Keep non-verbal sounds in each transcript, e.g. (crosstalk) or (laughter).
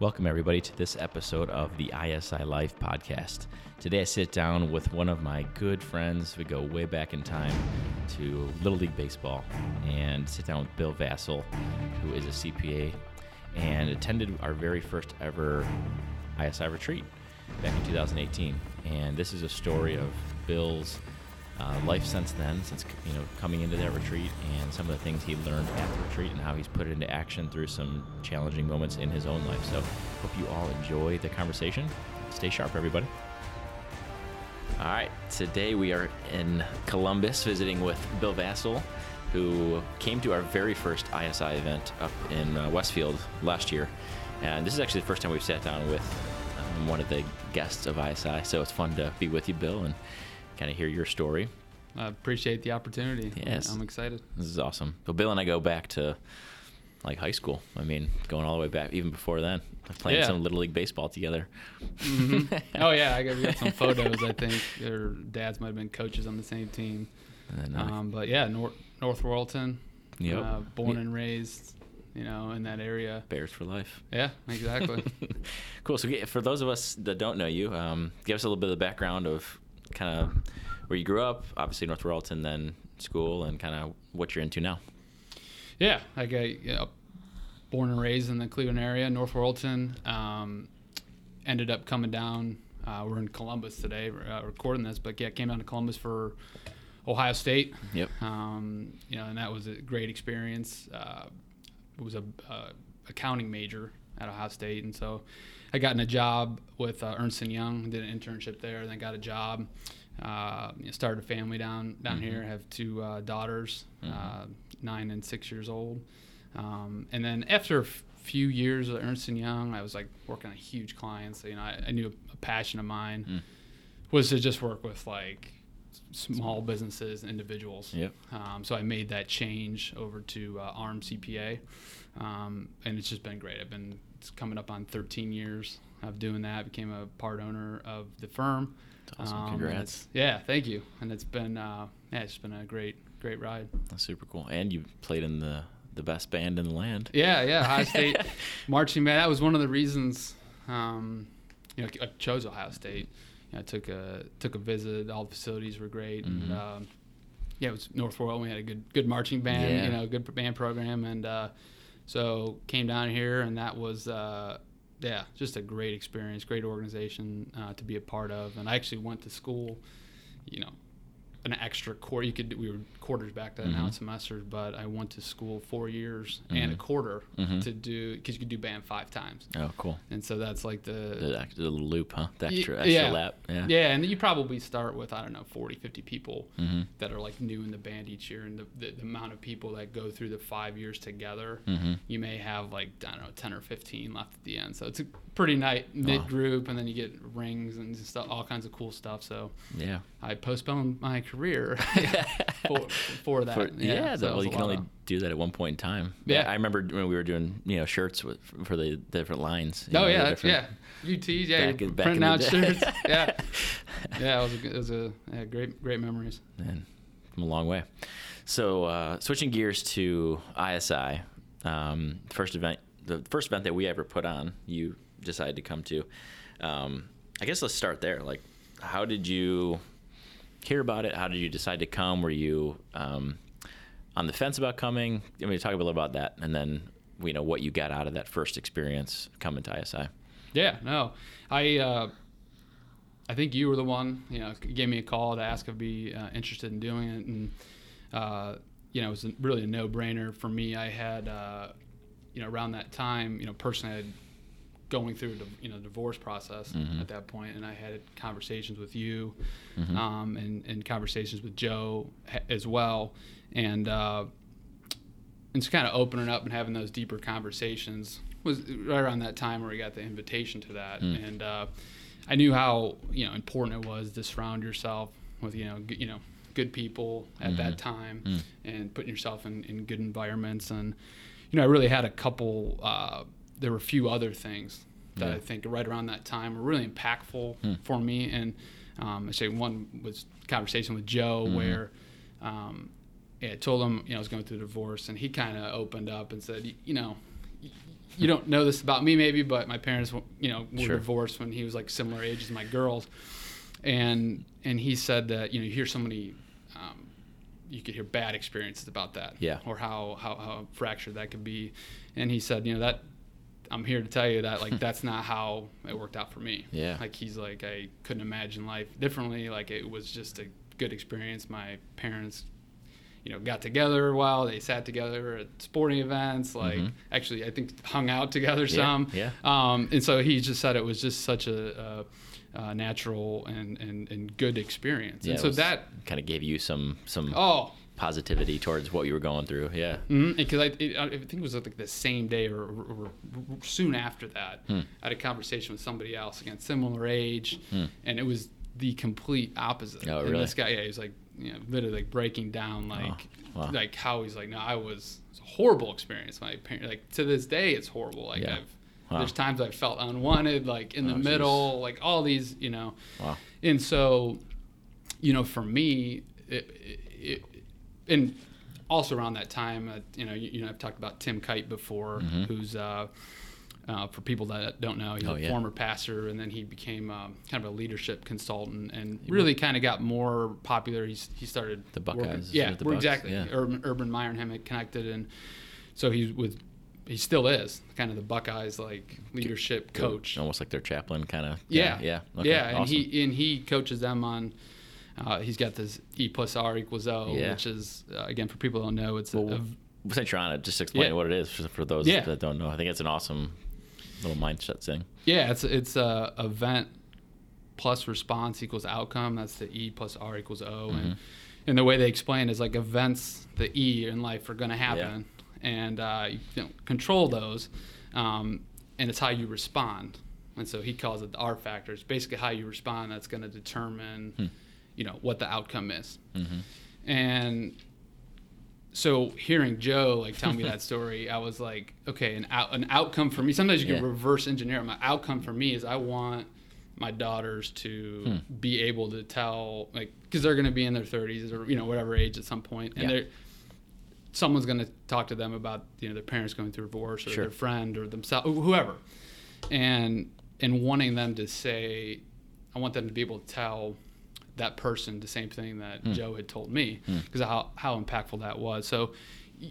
Welcome, everybody, to this episode of the ISI Life podcast. Today, I sit down with one of my good friends. We go way back in time to Little League Baseball and sit down with Bill Vasil, who is a CPA and attended our very first ever ISI retreat back in 2018. And this is a story of Bill's uh, life since then, since you know coming into that retreat, and some of the things he learned at the retreat, and how he's put it into action through some challenging moments in his own life. So, hope you all enjoy the conversation. Stay sharp, everybody. All right, today we are in Columbus visiting with Bill Vasil, who came to our very first ISI event up in uh, Westfield last year. And this is actually the first time we've sat down with um, one of the guests of ISI. So it's fun to be with you, Bill, and kind of hear your story. I appreciate the opportunity. Yes. I'm excited. This is awesome. So Bill and I go back to like high school. I mean, going all the way back, even before then, playing Yeah. some little league baseball together. Oh yeah, I got, got some (laughs) photos. I think their dads might have been coaches on the same team. Uh, Um, but yeah, North North Royalton. Yep. Uh, born Yeah. and raised, you know, in that area. Bears for life. Yeah, exactly. (laughs) cool. So, for those of us that don't know you, um, give us a little bit of the background of kind of where you grew up, obviously North Royalton, then school, and kind of what you're into now. yeah, I got you know, born and raised in the Cleveland area, North Royalton. Um, ended up coming down. Uh, we're in Columbus today, uh, recording this, but yeah, came down to Columbus for Ohio State. Yep. Um, you know, and that was a great experience. Uh, it was a uh, accounting major at Ohio State, and so I got in a job with uh, Ernst and Young. Did an internship there, then got a job. Uh, you know, started a family down down here. Have two uh, daughters, uh, nine and six years old. Um, and then after a f- few years at Ernst and Young, I was like working on huge clients. You know, I, I knew a, a passion of mine Mm. was to just work with like small businesses and individuals. Yep. Um, so I made that change over to uh, ARM CPA, um, and it's just been great. I've been it's coming up on 13 years of doing that. Became a part owner of the firm. Awesome. Um, Congrats. Yeah, thank you. And it's been uh, yeah, it's been a great great ride. That's super cool. And you played in the the best band in the land. Yeah, yeah. Ohio (laughs) State marching band. That was one of the reasons, um, you know, I chose Ohio State. You know, I took a took a visit. All the facilities were great, Mhm. and um, yeah, it was North Royal. We had a good good marching band. Yeah. You know, good band program, and uh, so came down here, and that was. Uh, yeah, just a great experience, great organization uh, to be a part of. And I actually went to school, you know, an extra quarter. You could we were quarters back then, now Mhm. it's semesters, but I went to school four years and a Mhm. quarter Mhm. to do because you could do band five times, Oh, cool. and so that's like The, the the little loop, huh? The extra, extra yeah. lap. Yeah. yeah, and you probably start with I don't know 40, 50 people Mm-hmm. that are like new in the band each year, and the, the, the amount of people that go through the five years together, Mm-hmm. you may have like I don't know ten or fifteen left at the end. So it's a pretty nice mid group, and then you get rings and stuff, all kinds of cool stuff. So Yeah. I postponed my career (laughs) for, for that. For- yeah, so that- it well, you can only of- do that at one point in time. Yeah. I remember when we were doing, you know, shirts with, for the different lines. Oh know, yeah, yeah. UTs, yeah, back back printing out shirts. (laughs) Yeah, yeah, it was a, it was a yeah, great, great memories. Man, come a long way. So, uh, switching gears to ISI, um, first event, the first event that we ever put on, you decided to come to. Um, I guess let's start there. Like, how did you hear about it? How did you decide to come? Were you um, on the fence about coming? I mean, talk a little about that, and then you know what you got out of that first experience coming to ISI. Yeah, no, I uh, I think you were the one, you know, gave me a call to ask if I'd be uh, interested in doing it, and uh, you know, it was really a no-brainer for me. I had, uh, you know, around that time, you know, personally, I had going through the you know divorce process Mhm. at that point, and I had conversations with you, Mhm. um, and, and conversations with Joe as well, and uh, and just kind of opening up and having those deeper conversations was right around that time where we got the invitation to that, Mm. and uh, I knew how you know important it was to surround yourself with you know g- you know good people at Mhm. that time Mm. and putting yourself in, in good environments and you know I really had a couple uh, there were a few other things that Yeah. I think right around that time were really impactful Hmm. for me and um, I say one was conversation with Joe Mhm. where um, yeah, I told him you know I was going through a divorce and he kind of opened up and said you know you don't know this about me maybe, but my parents, you know, were Sure. divorced when he was like similar age as my girls, and and he said that you know you hear so many, um, you could hear bad experiences about that, Yeah. or how how how fractured that could be, and he said you know that. I'm here to tell you that like (laughs) that's not how it worked out for me. Yeah. Like he's like I couldn't imagine life differently. Like it was just a good experience. My parents you know, got together a while. They sat together at sporting events. Like, Mhm. actually, I think hung out together Yeah, some. yeah. Um, and so he just said it was just such a, a, a natural and, and, and good experience. Yeah, and so that, kind of gave you some some oh, positivity towards what you were going through. Yeah. because I, it, I think it was like the same day or, or, or soon after that, Hmm. I had a conversation with somebody else again, similar age, and it was the complete opposite. Hmm. Oh, and really? this guy, yeah, he was like, you know, literally like breaking down, like, Oh, wow. like how he's like, no, I was, was a horrible experience. My parents, like to this day, it's horrible. Like Yeah. I've, Wow. there's times I felt unwanted, like in the Oh, middle, like all these, you know, Wow. and so, you know, for me, it, it, and also around that time, uh, you know, you, you know, I've talked about Tim Kight before, who's uh, uh, for people that don't know, he's Mm-hmm. Oh, a yeah. former pastor, and then he became um, kind of a leadership consultant, and really kind of got more popular. He's he started The working- Buckeyes, yeah, the exactly. yeah. Urban Urban Meyer and him had connected, and so he's with. He still is kind of the Buckeyes like leadership coach. Almost like their chaplain, kind of. Yeah, Yeah. Okay, yeah, and awesome. he and he coaches them on. Uh, he's got this E plus R equals O, Yeah. which is uh, again for people who don't know, it's a, Well, a- Since you're on it, just explain Yeah. what it is for, for those Yeah. that don't know. I think it's an awesome little mindset thing. yeah, it's it's a event plus response equals outcome. That's the E plus R equals O, and and the way they explain it is like events, the E in life are going to happen, and uh, you don't control those, um, and it's how you respond. And so he calls it the R factor. It's basically how you respond that's going to determine, you know, what the outcome is. Mm-hmm. And so hearing Joe like tell me that (laughs) story, I was like, okay, an out, an outcome for me. Sometimes you can Yeah. reverse engineer. it. My outcome for me is I want my daughters to hmm. be able to tell like because they're going to be in their 30s or you know whatever age at some point, and Yeah. they're someone's going to talk to them about you know their parents going through divorce or Sure. their friend or themselves whoever and and wanting them to say i want them to be able to tell that person the same thing that Hmm. joe had told me because how, how impactful that was. So y-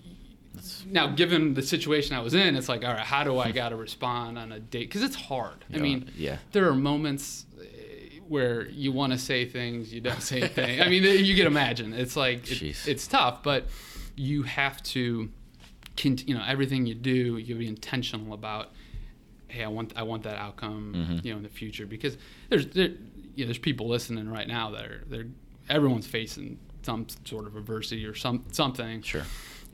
now given the situation i was in it's like all right how do i got to respond on a date? Because it's hard. I mean yeah. there are moments eh, where you want to say things you don't say things i mean you can imagine. It's like it- it's tough but you have to you know everything you do you be intentional about hey i want i want that outcome Mm-hmm. you know in the future because there's there, you know, there's people listening right now that are they're everyone's facing some sort of adversity or some something Sure.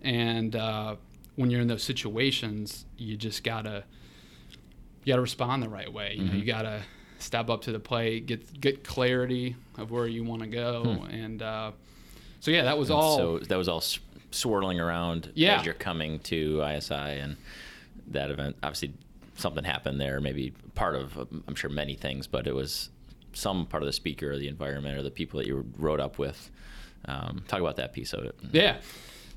and uh, when you're in those situations you just gotta you gotta respond the right way you know Mm-hmm. you gotta step up to the plate get get clarity of where you want to go Hmm. and uh, so yeah that was all So that was all swirling around Yeah. as you're coming to ISI and that event. Obviously, something happened there. Maybe part of, um, I'm sure, many things, but it was some part of the speaker or the environment or the people that you rode up with. Um, talk about that piece of it. Yeah.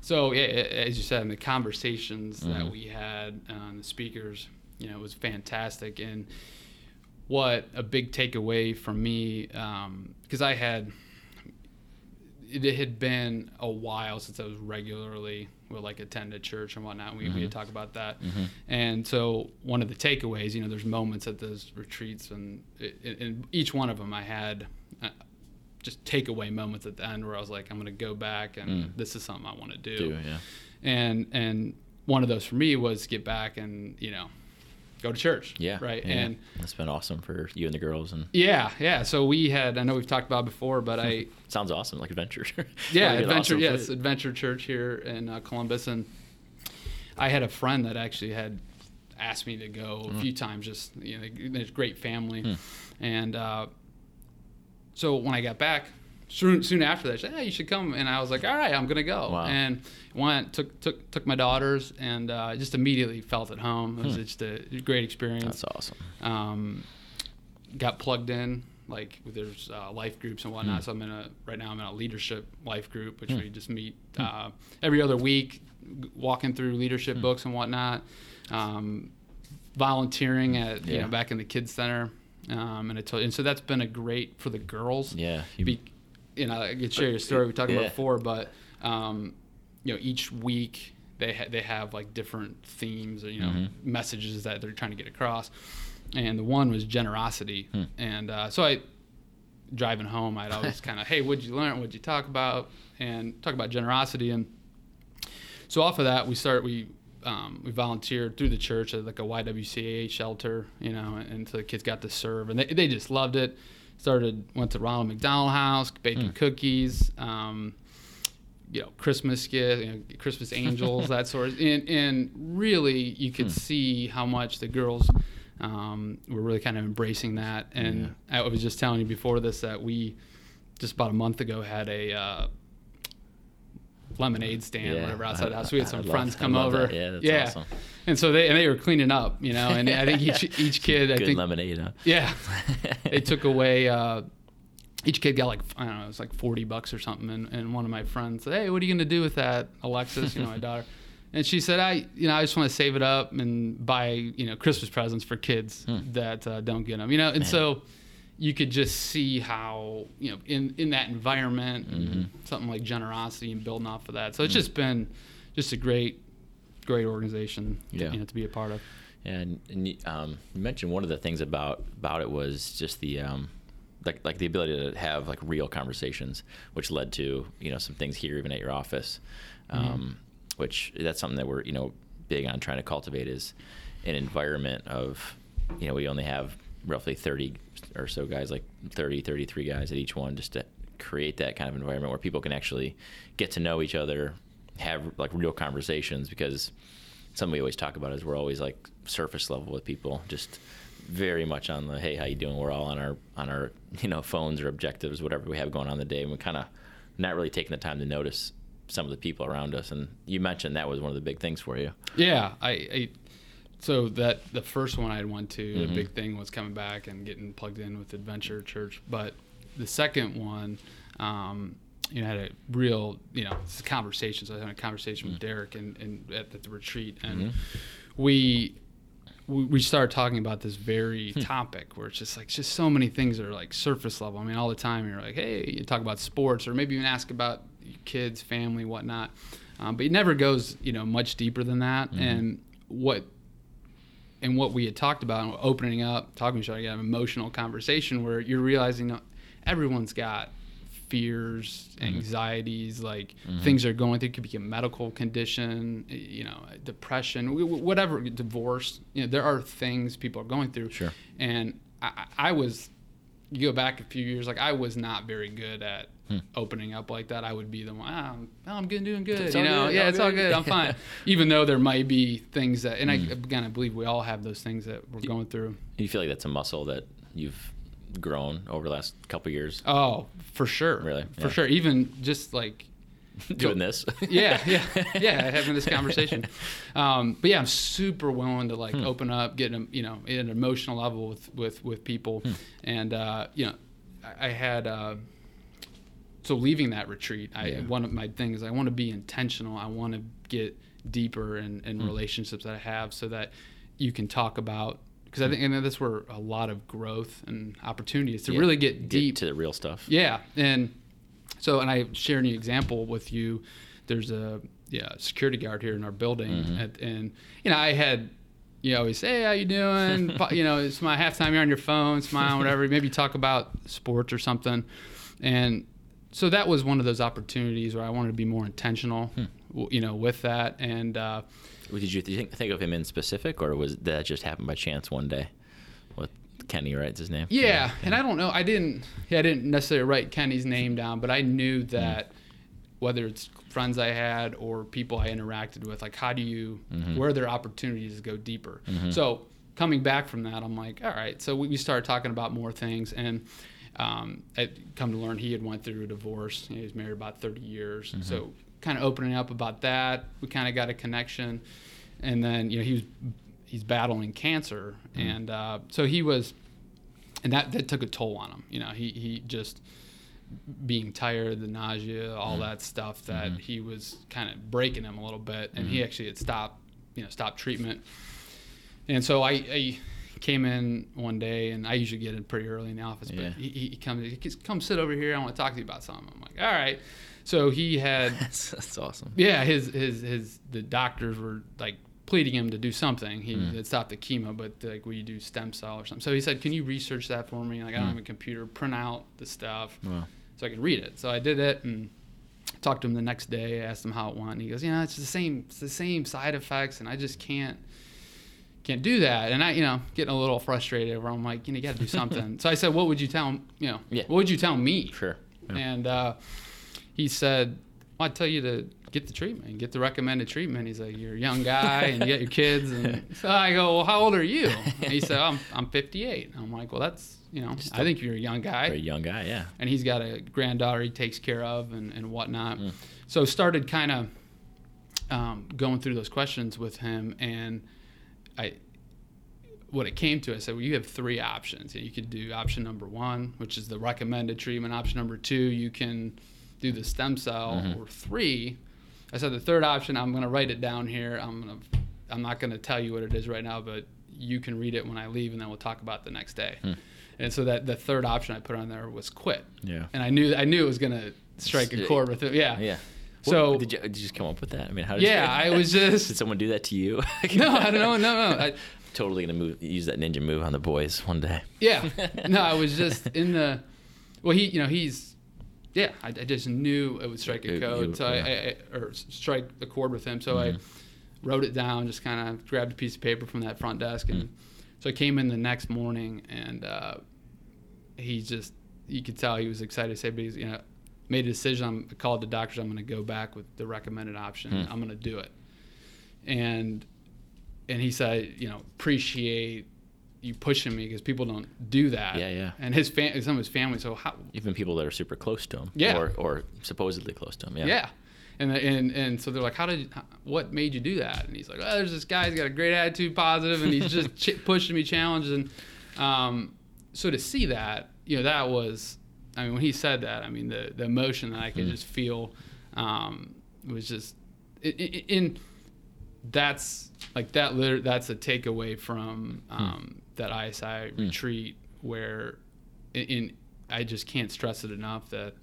So yeah, as you said, in the conversations Mm-hmm. that we had on the speakers, you know, it was fantastic. And what a big takeaway from me, because I had, it had been a while since I was regularly would like attend a church and whatnot. We, Mm-hmm. we talked about that. And so one of the takeaways, you know, there's moments at those retreats, and in each one of them, I had. Uh, just takeaway moments at the end where I was like, I'm gonna go back and this is something I want to do. Do, yeah. And and one of those for me was get back and you know go to church. Yeah. Right. yeah. And that's been awesome for you and the girls. And yeah, yeah. So we had I know we've talked about before, but I (laughs) sounds awesome, like adventure. (laughs) yeah adventure awesome. yes adventure church here in uh, Columbus and I had a friend that actually had asked me to go Mm-hmm. a few times. Just you know, there's great family, Hmm. and uh, so when I got back, soon soon after that, she said, "Hey, you should come." And I was like, "All right, I'm gonna go." Wow. And went took took took my daughters, and uh, just immediately felt at home. It was just a great experience. Hmm. That's awesome. Um, got plugged in. Like there's uh, life groups and Hmm. whatnot. So I'm in a right now. I'm in a leadership life group, which we just meet uh, every other week, walking through leadership Hmm. books and whatnot. Um, volunteering at you know back in the kids center, um, and I told and so that's been a great for the girls. Yeah. You, Be, you know, I could share your story we talked Yeah. about before, but um, you know, each week they ha- they have like different themes or you know Mhm. messages that they're trying to get across, and the one was generosity, Hmm. and uh, so I driving home I'd always (laughs) kind of hey what'd you learn what'd you talk about and talk about generosity and so off of that we start we um, we volunteered through the church at like a YWCA shelter, you know, and so the kids got to serve, and they, they just loved it. Started went to Ronald McDonald House, baking Hmm. cookies, um, you know, Christmas gift, you know, Christmas angels, that (laughs) sort of, and and really you could Hmm. see how much the girls um, were really kind of embracing that. And I was just telling you before this that we just about a month ago had a uh, lemonade stand, Yeah, whatever, outside I- the house. We had some love- friends I come over. that. Yeah, that's awesome. (laughs) And so they and they were cleaning up, you know, and I think each (laughs) each kid, I think, lemonade, huh? yeah, (laughs) they took away. Uh, each kid got like I don't know, it was like forty bucks or something. And, and one of my friends said, "Hey, what are you gonna do with that, Alexis? You know, my daughter." And she said, "I, you know, I just want to save it up and buy, you know, Christmas presents for kids Hmm. that uh, don't get them, you know." And Man. so you could just see how, you know, in in that environment, Mm-hmm. something like generosity and building off of that. So it's just been just a great, great organization, Yeah. you know, to be a part of. And, and you, um, you mentioned one of the things about about it was just the um, like like the ability to have like real conversations, which led to you know some things here even at your office, um, which that's something that we're you know big on trying to cultivate is an environment of you know we only have roughly 30 or so guys like 30 33 guys at each one just to create that kind of environment where people can actually get to know each other have like real conversations because something we always talk about is we're always like surface level with people, just very much on the hey, how you doing? We're all on our on our you know phones or objectives, whatever we have going on the day, and we're kind of not really taking the time to notice some of the people around us. And you mentioned that was one of the big things for you. Yeah, I, I so that the first one I went to, Mhm. the big thing was coming back and getting plugged in with Adventure Church. But the second one, um, you know, had a real, you know, this is conversations. I was having a conversation with Derek and, and at, at the retreat, and Mhm. we. We we started talking about this very Hmm. topic where it's just like just so many things are like surface level. I mean, all the time you're like, hey, you talk about sports or maybe even ask about kids, family, whatnot. Um, but it never goes, you know, much deeper than that. Mhm. And what and what we had talked about, opening up, talking to each other, again, an emotional conversation where you're realizing that everyone's got fears, anxieties, like Mhm. things they're going through. It could be a medical condition, you know, depression, wh- wh- whatever, divorce. You know, there are things people are going through. Sure. And I, I I was, you go back a few years, like I was not very good at Hmm. opening up like that. I would be the one, ah, I'm, oh, I'm good, doing good. It's you know, good, yeah, it's all good." good. I'm fine. (laughs) Even though there might be things that, and I Hmm. again, I believe we all have those things that we're going through. You feel like that's a muscle that you've grown over the last couple years Oh, for sure. Really? For Yeah. sure. Even just like (laughs) doing this. (laughs) yeah, yeah, yeah, having this conversation. (laughs) Um, but yeah, I'm super willing to like Hmm. open up, get them, you know, at an emotional level with with with people, Hmm. and uh, you know, I, I had. Uh, so leaving that retreat, I Yeah. one of my things I want to be intentional. I want to get deeper in, in Hmm. relationships that I have, so that you can talk about because I think and that's where a lot of growth and opportunities to Yeah, really get deep to the real stuff. yeah, and so and I shared an example with you. There's a yeah security guard here in our building, Mhm. at, and you know I had you know always say hey, how you doing? (laughs) You know it's my halftime. You're on your phone, smile, whatever. (laughs) Maybe talk about sports or something, and so that was one of those opportunities where I wanted to be more intentional, Hmm. you know, with that and. uh Did you think, think of him in specific, or was that just happened by chance one day? With Kenny, writes his name? Yeah, and I don't know. I didn't. Yeah, I didn't necessarily write Kenny's name down, but I knew Mm. that whether it's friends I had or people I interacted with, like how do you, Mhm. where are there opportunities to go deeper? Mhm. So coming back from that, I'm like, all right. So we, we started talking about more things, and um, I come to learn he had went through a divorce. You know, he was married about 30 years, Mhm. so kind of opening up about that. We kind of got a connection, and then you know he was he's battling cancer, Mm. and uh, so he was and that, that took a toll on him. You know, he, he just being tired, the nausea, all Mhm. that stuff that Mhm. he was kind of breaking him a little bit, and he Mhm. actually had stopped, you know, stopped treatment. and so I, I came in one day, and I usually get in pretty early in the office. Yeah. But he, he comes, he goes, come sit over here. I want to talk to you about something. I'm like, all right. So he had, (laughs) That's, that's awesome. yeah, his his his the doctors were like pleading him to do something. He Mm. had stopped the chemo, but like, will you do stem cell or something? So he said, can you research that for me? Like, I don't Mm. have a computer. Print out the stuff Wow. so I could read it. So I did it and talked to him the next day. Asked him how it went. And he goes, "Yeah, it's the same. It's the same side effects, and I just can't can't do that." And I, you know, getting a little frustrated. Where I'm like, you know, you got to do something. (laughs) so I said, "What would you tell him? You know, Yeah. what would you tell me?" Sure. Yeah. And uh, he said, well, "I'd tell you to." Get the treatment, get the recommended treatment. He's like, you're a young guy and you got your kids. And (laughs) so I go, well, how old are you? And he said, I'm, I'm 58. I'm like, well, that's, you know, I think you're a young guy Very young guy. Yeah. and he's got a granddaughter he takes care of and, and whatnot. Mm. So started kind of um, going through those questions with him, and I what it came to, I said, well, you have three options. You could do option number one, which is the recommended treatment. Option number two, you can do the stem cell. Mhm. Or three, I said the third option. I'm going to write it down here. I'm going to I'm not going to tell you what it is right now, but you can read it when I leave, and then we'll talk about it the next day. Hmm. And so that the third option I put on there was quit Yeah. and I knew I knew it was gonna strike a chord with it. Yeah. Yeah. So- What- did you, did you just come up with that? I mean, how did Yeah, you, (laughs) I was just. Did someone do that to you? (laughs) no, I don't know, no, no. (laughs) I, totally gonna move, use that ninja move on the boys one day. yeah, no, I was just in the. Well, he, you know, he's. Yeah, I, I just knew it would strike a code, you- so I, yeah. I, I or strike the chord with him. So Mhm. I wrote it down, just kind of grabbed a piece of paper from that front desk, and Mm. so I came in the next morning, and uh, he just, you could tell he was excited to say, but he's, you know, made a decision. I'm, I called the doctors. I'm going to go back with the recommended option. Hmm. I'm going to do it, and and he said, you know, appreciate you pushing me because people don't do that. Yeah, yeah. And his fam- some of his family. So how? Even people that are super close to him. Yeah. Or, or supposedly close to him. Yeah. Yeah. And, and and so they're like, how did, what made you do that? And he's like, oh, there's this guy. He's got a great attitude, positive, and he's just (laughs) ch- pushing me, challenging. Um, so to see that, you know, that was, I mean, when he said that, I mean, the the emotion that I could Mm. just feel um, was just, in, in that's like that. Liter- that's a takeaway from um, that ISI retreat where, in, I just can't stress it enough that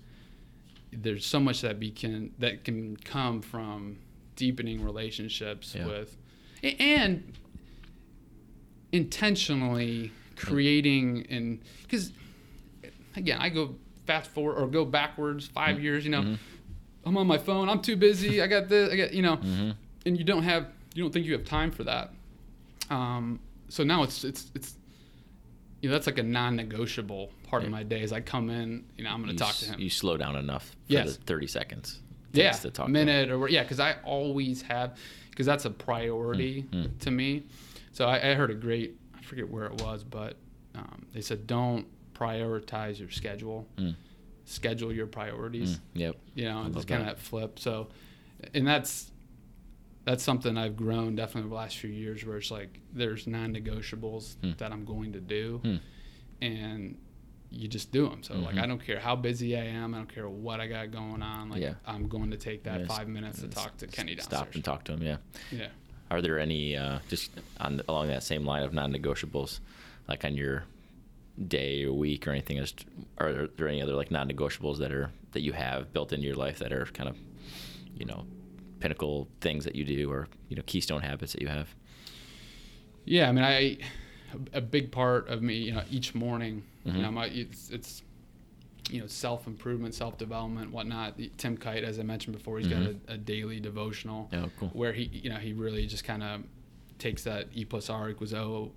there's so much that be can that can come from deepening relationships Yeah. with and intentionally creating and because again i go fast forward or go backwards 5 years you know. Mhm. i'm on my phone i'm too busy i got this i got you know. Hmm and you don't have you don't think you have time for that. Um, so now it's it's it's you know that's like a non-negotiable part of my day as i come in you know i'm going to talk to him You slow down enough for Yes. the 30 seconds. yeah, to talk to him. minute or yeah, because I always have because that's a priority Mm, mm. to me. So I, I heard a great I forget where it was, but um, they said don't prioritize your schedule, Mm. schedule your priorities. Mm. Yep. You know, I and love just kind of that flip. So, and that's that's something I've grown definitely over the last few years, where it's like there's non-negotiables Mm. that I'm going to do, Mm. and you just do them. So like Mhm. I don't care how busy I am, I don't care what I got going on. Like Yeah. I'm going to take that Yes. five minutes to talk to Kenny downstairs. Stop and talk to him. Yeah. Yeah. Are there any uh, just on along that same line of non-negotiables, like on your day or week or anything? Is are there any other like non-negotiables that are that you have built into your life that are kind of, you know, pinnacle things that you do or you know keystone habits that you have? Yeah, I mean, I a big part of me, you know, each morning, Mhm. you know, my it's it's you know self improvement, self development, whatnot. Tim Kight, as I mentioned before, he's Mhm. got a, a daily devotional Oh, cool. where he you know he really just kind of takes that E plus R equals O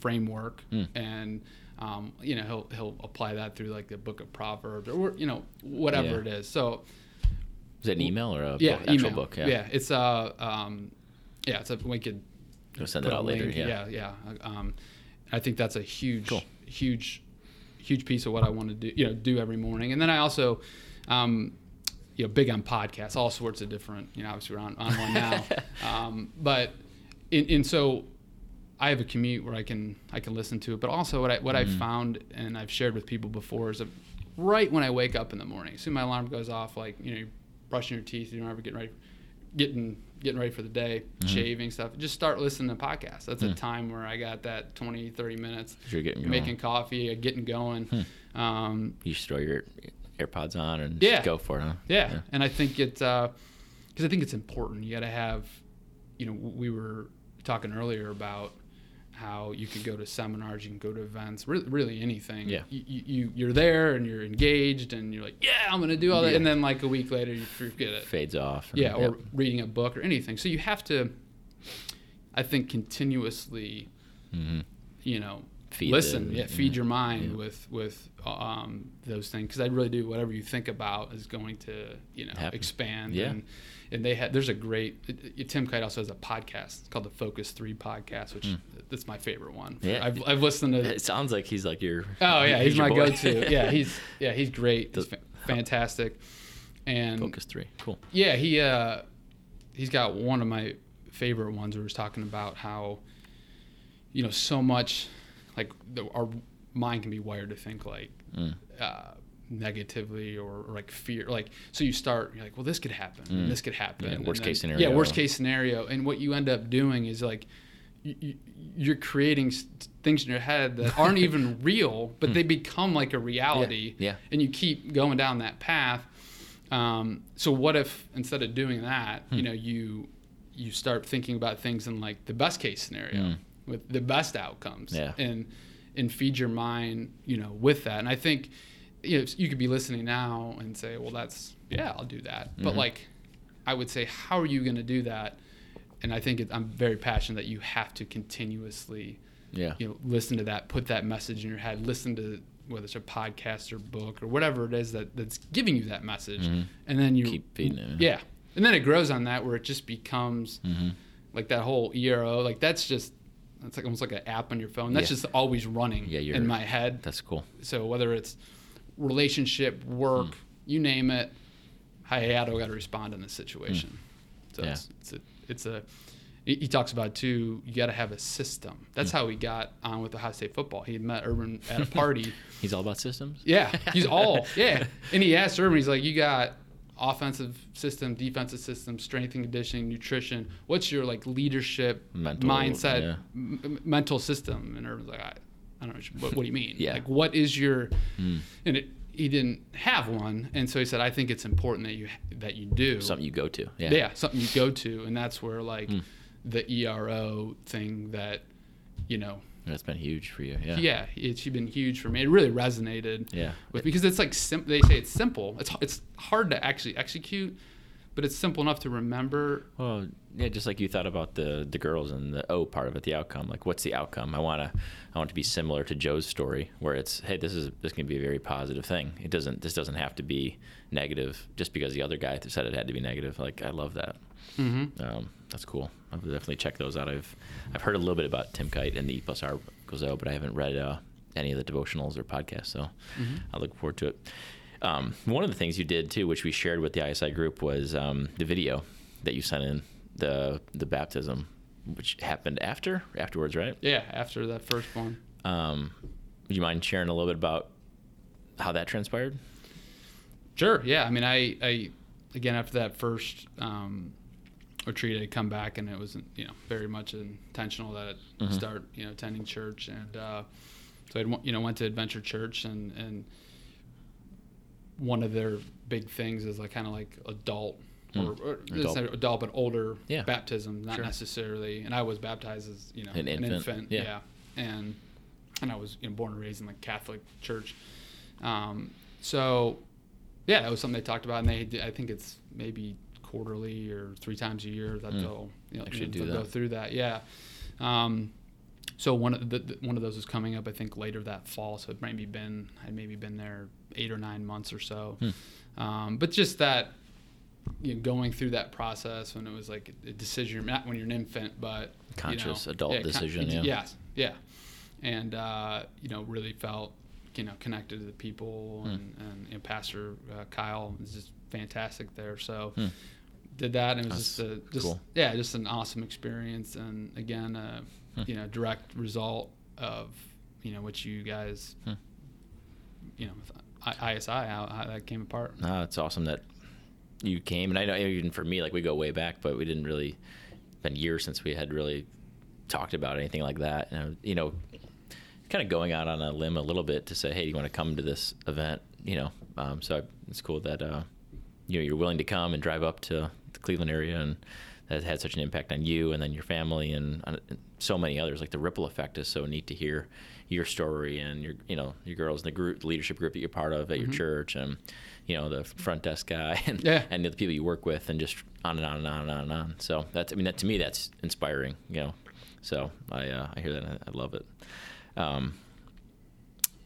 framework Mm. and um, you know he'll he'll apply that through like the book of Proverbs or you know whatever Yeah. it is. So Is it an email or a yeah, book, actual email. book? Yeah. it's uh um yeah, it's a we could You'll send it a out later. link. Yeah. yeah, yeah. Um, I think that's a huge, Cool. huge, huge piece of what I want to do. You know, do every morning. And then I also, um, you know, big on podcasts, all sorts of different. You know, obviously we're on, on one now, (laughs) um, but in, and so I have a commute where I can I can listen to it. But also what I what I've Mhm. found and I've shared with people before is that right when I wake up in the morning, as soon as my alarm goes off, like you know, you're brushing your teeth, you know, ever getting ready, getting getting ready for the day, Mhm. shaving stuff, just start listening to podcasts. That's a Hmm. time where I got that 20, 30 minutes You're getting going. making coffee, uh, getting going. Hmm. Um, You just throw your AirPods on and Yeah. just go for it. Huh? yeah. and I think it's because I think it's important. You got to have, you know, we were talking earlier about how you can go to seminars, you can go to events, really, really anything. Yeah. You, you you're there and you're engaged and you're like, yeah, I'm gonna do all that, Yeah. and then like a week later you forget it. Fades off. and- Yeah, or yep. reading a book or anything. So you have to, I think, continuously, Mhm. you know, Feed listen, the- yeah, feed your mind yeah. with with um, those things because I really do. Whatever you think about is going to you know Happen. expand. Yeah. And, and they had there's a great it, it- Tim Kight also has a podcast it's called the Focus Three podcast, which Hmm. that's my favorite one. Yeah. I've, I've listened to. It sounds like he's like your. Oh yeah, he's, your my boy. go-to. (laughs) yeah, he's yeah he's great. He's fa- fantastic. And Focus three. Cool. yeah, he uh, he's got one of my favorite ones where he was talking about how, you know, so much, like the, our mind can be wired to think like Mm. uh, negatively or, or like fear, like so you start you're like, well, this could happen, Mm. this could happen, Yeah, worst then- case Yeah, worst case scenario, and what you end up doing is like. You, you, you're creating things in your head that (laughs) aren't even real, but they become like a reality Hmm. Yeah. and you keep going down that path. Um, so what if instead of doing that, Hmm. you know, you you start thinking about things in like the best case scenario Mm. with the best outcomes, Yeah. and and feed your mind, you know, with that. And I think you know you could be listening now and say, well, that's yeah, I'll do that. But Mhm. like, I would say, how are you going to do that? And I think it, I'm very passionate that you have to continuously Yeah. you know listen to that put that message in your head listen to whether it's a podcast or book or whatever it is that that's giving you that message Mhm. and then you Keep feeding it. yeah and then it grows on that where it just becomes Mm-hmm. like that whole ero like that's just it's like almost like an app on your phone that's Yeah. just always running Yeah, in my head That's cool. so whether it's relationship work Hmm. you name it I got to respond in this situation so Hmm. Yeah. it's, it's a it's a he talks about too you got to have a system that's Hmm. how he got on with Ohio State football he had met Urban at a party (laughs) He's all about systems. yeah he's all (laughs) yeah and he asked Urban he's like you got offensive system defensive system strength and conditioning nutrition what's your like leadership Mental, mindset yeah. m- m- mental system and Urban's like I, don't know what, what do you mean (laughs) Yeah. like what is your Mm. and it, he didn't have one and so he said i think it's important that you that you do Something you go to. Yeah. yeah, something you go to and that's where like Mm. the ero thing that you know That's been huge for you. Yeah. yeah, it's been huge for me it really resonated Yeah. with because it's like sim- they say it's simple it's it's hard to actually execute but it's simple enough to remember Well, yeah, just like you thought about the the girls and the O part of it, the outcome. Like, what's the outcome? I wanna, I want to be similar to Joe's story, where it's, hey, this is this can be a very positive thing. It doesn't, this doesn't have to be negative just because the other guy said it had to be negative. Like, I love that. mm-hmm. Um, that's cool. I'll definitely check those out. I've I've heard a little bit about Tim Kight and the E plus R goes O, but I haven't read uh, any of the devotionals or podcasts. So Mhm. I look forward to it. Um, one of the things you did too, which we shared with the ISI group, was um, the video that you sent in the the baptism, which happened after afterwards, right? yeah after that first one Um, would you mind sharing a little bit about how that transpired? Sure. Yeah. I mean, I, I again after that first um, retreat, I'd come back and it was you know very much intentional that I'd Mhm. start you know attending church and uh, so I you know went to Adventure Church and and one of their big things is like kind of like adult. Mm. Or, or Adult. adult. But older Yeah. baptism, not Sure. necessarily. And I was baptized as you know An infant, yeah. and and I was you know, born and raised in the Catholic Church. Um, so yeah, that was something they talked about, and they I think it's maybe quarterly or three times a year that Mm. they'll you know Actually do they'll go through that. Yeah. Um, so one of the, one of those is coming up, I think later that fall. So it maybe been I'd maybe been there eight or nine months or so. Hmm. Um, but just that you know, going through that process when it was like a decision, not when you're an infant, but you Conscious know, adult con- decision, yeah. Yes, yeah, and uh, you know really felt you know connected to the people Hmm. and, and Pastor uh, Kyle is just fantastic there. So Hmm. did that and it was That's just a just cool. yeah just an awesome experience and again uh, you know direct result of you know what you guys Hmm. you know ISI how, how that came apart. No, it's awesome that you came, and I know even for me, like we go way back, but we didn't really. Been years since we had really talked about anything like that. And you know, kind of going out on a limb a little bit to say, hey, do you want to come to this event? You know, um, so I, it's cool that uh, you know you're willing to come and drive up to the Cleveland area, and that had such an impact on you and then your family and, and so many others. Like the ripple effect is so neat to hear your story and your you know your girls in the group the leadership group that you're part of at Mm-hmm. your church and you know the front desk guy (laughs) and Yeah. and the people you work with and just on and on and on and on and on. So that's I mean that to me that's inspiring. You know, so I uh, I hear that and I, I love it. Um,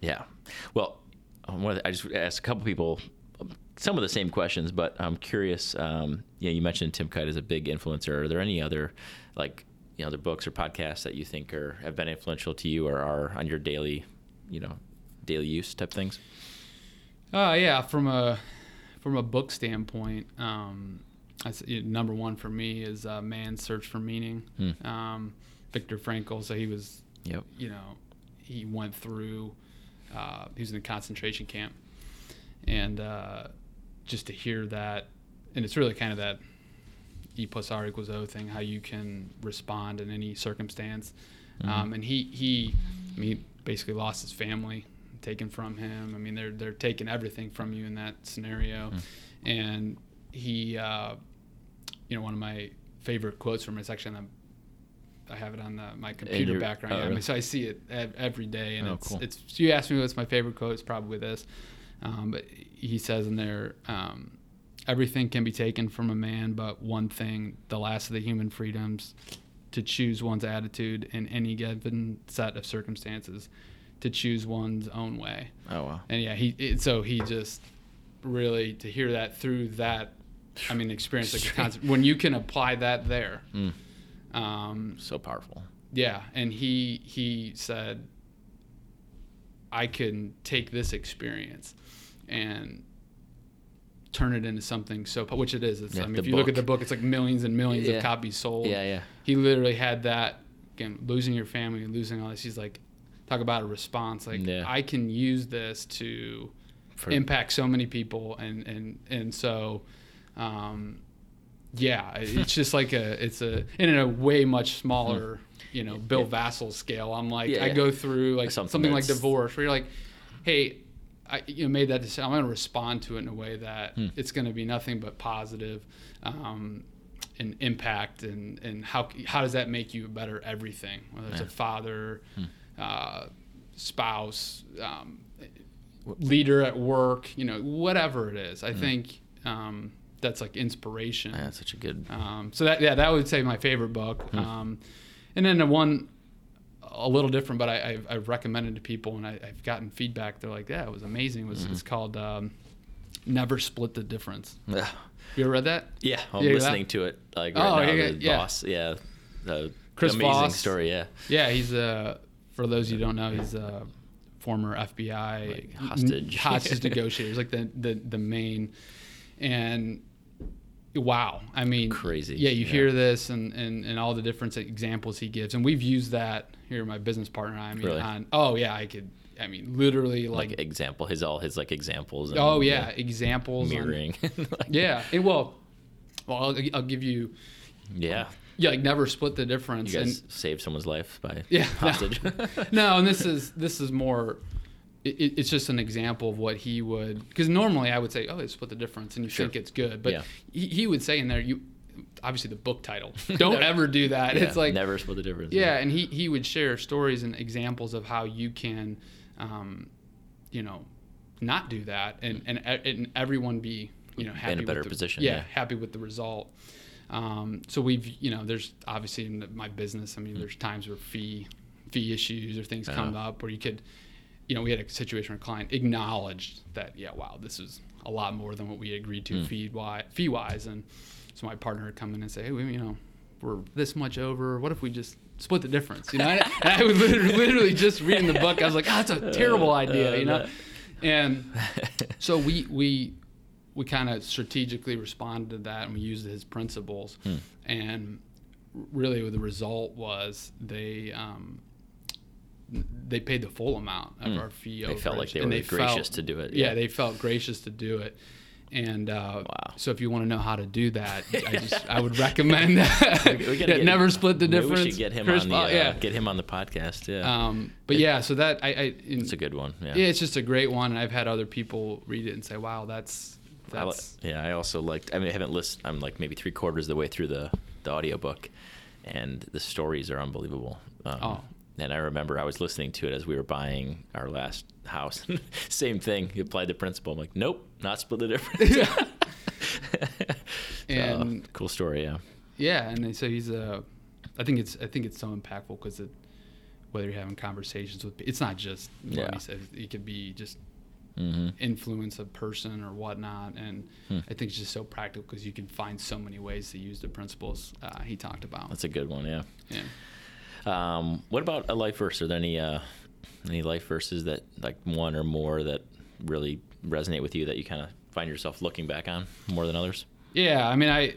yeah. Well, I just asked a couple people some of the same questions, but I'm curious. Um, you know, you mentioned Tim Kight as a big influencer. Are there any other, like, you know, the books or podcasts that you think are have been influential to you or are on your daily, you know, daily use type things? Uh, yeah, from a from a book standpoint, um, that's, you know, number one for me is uh, Man's Search for Meaning. Hmm. Um, Viktor Frankl. So he was, Yep. you know, he went through. Uh, he was in a concentration camp, and uh, just to hear that, and it's really kind of that E plus R equals O thing, how you can respond in any circumstance. Um, and he he, I mean, basically lost his family taken from him. I mean, they're they're taking everything from you in that scenario, and he, uh, you know, one of my favorite quotes from him is actually on the I have it on the, my computer background. oh, I really? mean, so I see it ev- every day, and Oh, it's cool. it's. So you asked me what's my favorite quote? It's probably this. Um, but he says in there, um, everything can be taken from a man, but one thing, the last of the human freedoms, to choose one's attitude in any given set of circumstances, to choose one's own way. Oh wow. And yeah, he it, so he just really to hear that through that. I mean, experience like (laughs) a concept when you can apply that there. Mm, Um, so powerful. yeah, and he he said, I can take this experience and turn it into something so which it is. It's, Yeah, I mean, if you look at the book, it's like millions and millions Yeah. of copies sold. Yeah, yeah. He literally had that again, losing your family, losing all this. He's like, talk about a response. Like Yeah. I can use this to For- impact so many people, and and and so. Um, yeah, it's just like a, it's a, and in a way much smaller, you know, Bill Vasil scale. I'm like, Yeah, I yeah. go through like Something something, like divorce, where you're like, hey, I you know made that decision. I'm going to respond to it in a way that Hmm. it's going to be nothing but positive, um, and impact, and and how how does that make you better everything? Whether it's Yeah. a father, Hmm. uh, spouse, um, leader at work, you know, whatever it is. I think um, that's like inspiration. Yeah, that's such a good. Um, so that yeah, that would say my favorite book. Hmm. Um, and then the one a little different, but I, I've, I've recommended to people and I, I've gotten feedback. They're like, yeah, it was amazing. It was Mm-hmm. it's called um, Never Split the Difference. (laughs) Yeah. You ever read that? Yeah, I'm listening to it like right Oh, now. yeah, the yeah. boss, yeah, the Chris amazing Voss. story. Yeah, Yeah, he's a. For those you don't know, he's a former FBI Like hostage. hostage (laughs) negotiator. He's like the, the the main, and wow, I mean, Crazy, Yeah, you yeah. hear this and, and and all the different examples he gives, and we've used that here. My business partner, and I, mean, Really? on oh yeah, I could. I mean, literally like, like, example, his all his like examples. And, oh yeah, examples. on- mirroring. (laughs) Like, yeah, and well, well, I'll, I'll give you. yeah. Yeah, like never split the difference. You and, save someone's life by Yeah, (laughs) no. hostage. (laughs) no, and this is this is more. It, it- it's just an example of what he would. Because normally I would say, "Oh, they split the difference," and you Sure. think it's good, but Yeah. he, he would say in there, "You obviously the book title. (laughs) Don't ever do that." Yeah, it's like never split the difference. yeah, and he he would share stories and examples of how you can, um, you know, not do that, and and, e- and everyone be you know happy better with the, position, Yeah, yeah. happy with the result. Um, so we've you know there's obviously in my business. I mean, there's times where fee fee issues or things come Uh-huh. up where you could, you know, we had a situation where a client acknowledged that yeah, wow, this is a lot more than what we agreed to fee wise, fee wise, and so my partner would come in and say, hey, we, you know, we're this much over. What if we just split the difference? You know, and I, and I was literally, literally just reading the book. I was like, oh, that's a terrible idea, you know, and so we we we kind of strategically responded to that and we used his principles Hmm. and really the result was they um, they paid the full amount of Hmm. our fee They felt like they and were gracious to do it, yeah. yeah. they felt gracious to do it And uh, Wow. so, if you want to know how to do that, (laughs) I just I would recommend that. We (laughs) Yeah, never split the maybe difference. We should get him Chris on the uh, yeah. get him on the podcast. Yeah, Um, but yeah, so that I, I in, it's a good one. Yeah. yeah, it's just a great one, and I've had other people read it and say, "Wow, that's I yeah, I also liked. I mean, I haven't listened. I'm like maybe three quarters of the way through the the audiobook, and the stories are unbelievable. Um, Oh. And I remember I was listening to it as we were buying our last house. (laughs) Same thing. He applied the principle. I'm like, nope, not split the difference. (laughs) (laughs) So, And- cool story. Yeah. yeah." And so he's a, I think it's I think it's so impactful because it, whether you're having conversations with, it's not just what Yeah. It could be just hmm influence a person or whatnot, and Hmm. I think it's just so practical because you can find so many ways to use the principles uh, he talked about. That's a good one. Yeah. yeah. Um, what about a life verse? Are there any uh, any life verses that like one or more that really resonate with you that you kind of find yourself looking back on more than others? Yeah, I mean, I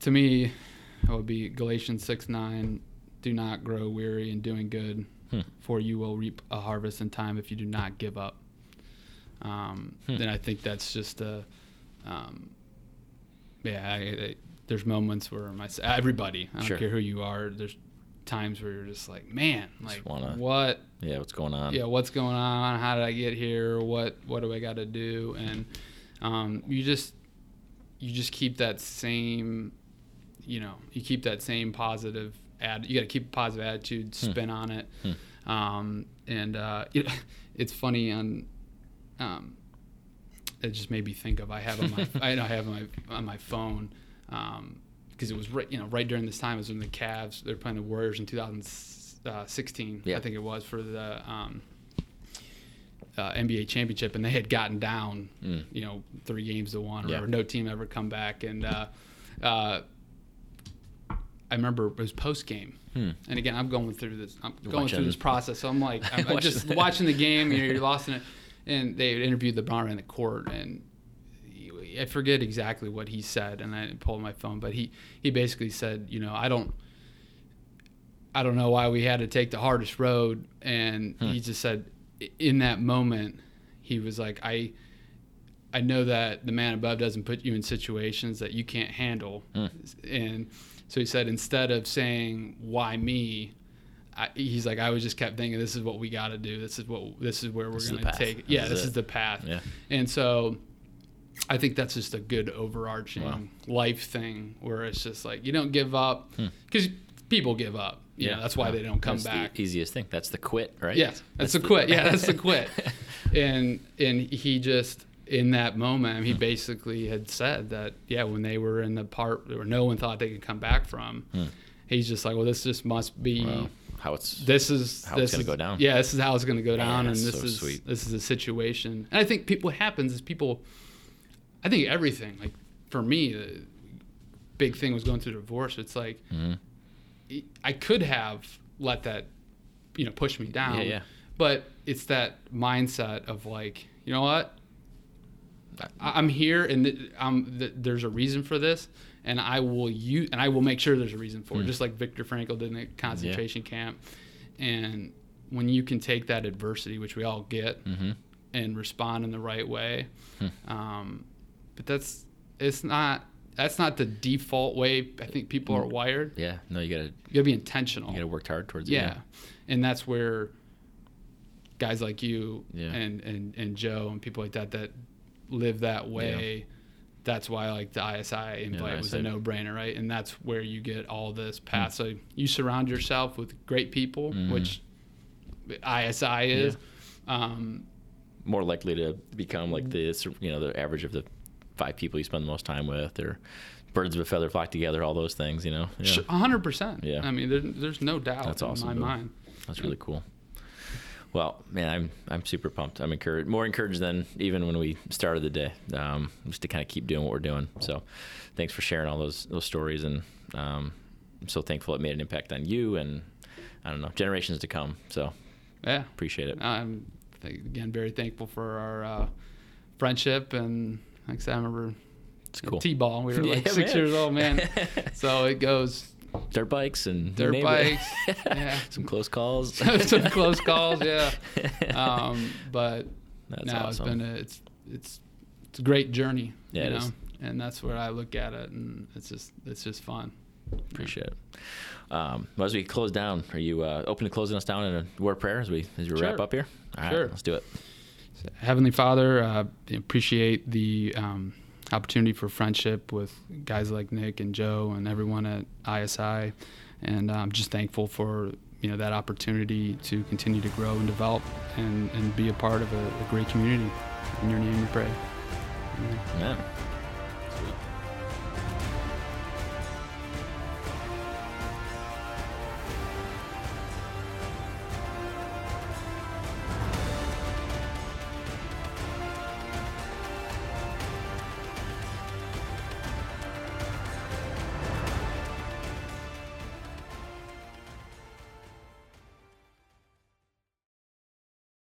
to me, it would be Galatians six nine. Do not grow weary in doing good, Hmm. for you will reap a harvest in time if you do not give up. Um, Hmm. And I think that's just a, um, yeah. I, I, there's moments where my everybody, I don't Sure. care who you are, there's times where you're just like, man, like wanna- what Yeah, what's going on? yeah, what's going on? How did I get here? What what do I got to do? And um, you just you just keep that same, you know, you keep that same positive ad. You got to keep a positive attitude, Hmm. spin on it. Hmm. Um, and uh, (laughs) it, it's funny on. Um, it just made me think of I have on my (laughs) I I have on my on my phone because it was right you know right during this time it was when the Cavs they're playing the Warriors in 2016 Yeah. I think it was for the um, uh, NBA championship and they had gotten down Mm. you know three games to one or Yeah. no team ever come back and uh, uh, I remember it was post game Hmm. and again I'm going through this I'm going Watching- through this process so I'm like (laughs) I'm, I'm just Watching- the game you know, you're lost in it and they interviewed LeBron in the court and I forget exactly what he said and I pulled my phone but he he basically said you know I don't I don't know why we had to take the hardest road and Hmm. he just said in that moment he was like I I know that the man above doesn't put you in situations that you can't handle Hmm. and so he said instead of saying why me I, he's like I was just kept thinking this is what we got to do this is what this is where we're This is going to take it. This yeah is this it. is the path Yeah. and so I think that's just a good overarching Wow. life thing where it's just like you don't give up Hmm. because people give up. You know, that's why they don't come That's back. The easiest thing. That's the quit, right? Yeah, that's, the the- quit. Yeah, (laughs) that's the quit. (laughs) and and he just in that moment he basically had said that yeah when they were in the part where no one thought they could come back from, Hmm. he's just like well this just must be. Wow. How it's This is How this it's gonna is- go down. Yeah, this is how it's going to go down, and this so is sweet. this is a situation. And I think people what happens is people. I think everything like for me, the big thing was going through divorce. It's like Mhm. I could have let that, you know, push me down. Yeah, yeah. But it's that mindset of like, you know what? I, I'm here, and th- th- there's a reason for this, and I will use, and I will make sure there's a reason for it. Mm. Just like Viktor Frankl did in a concentration camp, and when you can take that adversity, which we all get, Mhm. and respond in the right way, Hmm. um, but that's it's not. That's not the default way I think people are wired. Yeah. No, you gotta You gotta be intentional. you gotta work hard towards Yeah. it. And that's where guys like you Yeah. and, and, and Joe and people like that that live that way. Yeah. That's why like the ISI invite was a no brainer, right? And that's where you get all this path. So you surround yourself with great people, Mhm. which ISI is. Um, More likely to become like the you know the average of the five people you spend the most time with, or birds of a feather flock together. All those things, you know. Yeah. hundred percent. Yeah. I mean, there, there's no doubt That's awesome, in Bill. my mind. That's really cool. Well, man, I'm I'm super pumped. I'm encouraged, more encouraged than even when we started the day. Um, just to kind of keep doing what we're doing. So, thanks for sharing all those those stories, and um, I'm so thankful it made an impact on you and I don't know generations to come. So, Yeah. appreciate it. I'm th- again very thankful for our uh, friendship and like I said, I remember It's cool. T-ball. We were (laughs) like Yeah, six man. years old, man. (laughs) so it goes Dirt bikes and Dirt bikes, (laughs) yeah. Some close calls. some close calls, yeah. Um, but That's no, it's awesome. been a, it's it's it's a great journey. Yeah, you it know? is. And that's where I look at it, and it's just it's just fun. Appreciate it. Um, well, as we close down, are you uh, open to closing us down in a word of prayer as we as we wrap up here? All right, Sure. let's do it. Heavenly Father, uh, appreciate the um, opportunity for friendship with guys like Nick and Joe and everyone at ISI, and I'm just thankful for you know that opportunity to continue to grow and develop and, and be a part of a, a great community. In your name, we pray. Amen. Yeah.